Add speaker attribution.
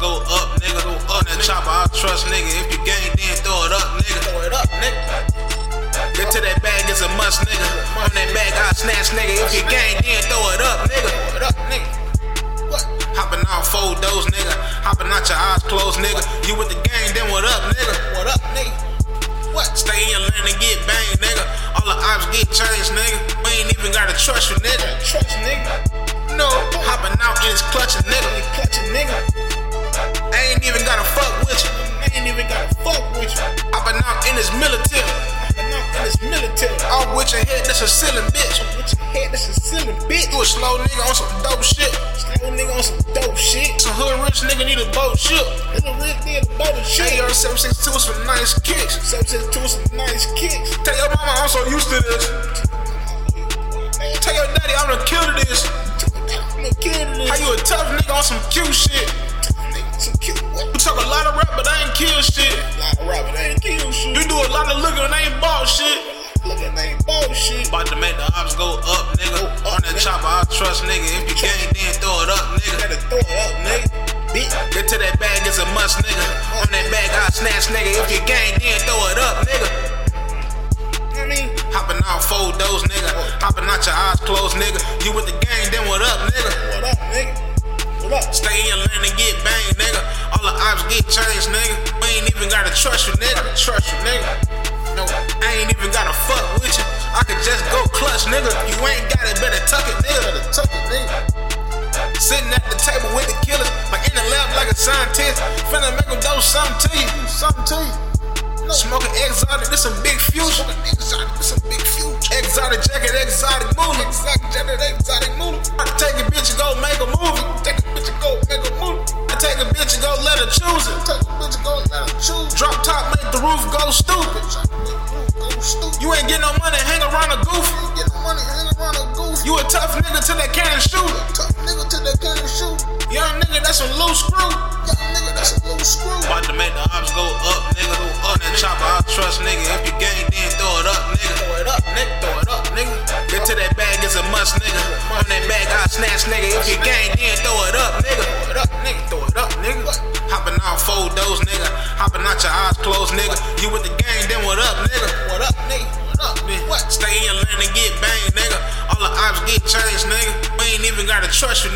Speaker 1: go up, nigga. Go up that chopper, I trust, nigga. If you gang, then throw it up, nigga. Throw it up, nigga. Get to that bag, it's a must, nigga. On that bag, I snatch, nigga. If you gang, then throw it up, nigga. Throw it up, nigga. What? Hopping out four doors, nigga. Hopping out your eyes closed, nigga. You with the gang, then what up, nigga? What up, nigga? What? Stay in your lane and get banged, nigga. All the ops get changed, nigga. We ain't even gotta trust you, nigga. Trust, nigga. No, hopping out in his clutching, nigga. Clutching, nigga. Out in his military. In his military. With your head, that's a ceiling, bitch. With your head, that's a ceiling, bitch. You a slow nigga on some dope shit. Slow nigga on some dope shit. Some hood rich nigga need a boat ship. Hood rich nigga boat shit. AR 762 with some nice kicks. 762 with some nice kicks. Tell your mama I'm so used to this. Tell your daddy I'm the kill to this. I'm the kill to this. How you a tough nigga on some cute shit? Some cute. You talk a lot of rap, but I ain't kill shit. Go up, nigga. On that chopper, I trust, nigga. If you gang, then throw it up, nigga. Gotta throw it up, nigga. Bitch. Get to that bag, it's a must, nigga. On that bag, I snatch, nigga. If you gang, then throw it up, nigga. What I mean, hopping out four doors, nigga. Oh. Hopping out your eyes closed, nigga. You with the gang, then what up, nigga? What up, nigga? What up? Stay in your lane and get banged, nigga. All the ops get changed, nigga. We ain't even gotta trust you, nigga. Trust you, nigga. Nigga. You ain't got it, better tuck it, nigga. Better tuck it, nigga. Sitting at the table with the killer, like in the lab like a scientist. Finna make him do something to you. Something to you. Smoking exotic, this some big future. Exotic, this some big future. Exotic jacket, exotic movie. Exotic jacket, exotic movie. I take a bitch and go make a movie. Take a bitch and go make a movie. I take a bitch and go let her choose it. Take a bitch and go let her choose. Drop top, make the roof go stupid. You ain't get no money, hang around a goof. You get no money, hang around a goof. You a tough nigga till that cannon shoot. Tough nigga till that cannon shoot. Young nigga, that's a loose screw. Young nigga, that's a loose screw. About to make the ops go up, nigga. Go up that chopper, I trust, nigga. If you gang, then throw it up, nigga. Throw it up, nigga. Throw it up, nigga. Get to that bag, it's a must, nigga. On that bag, I snatch, nigga. If you trust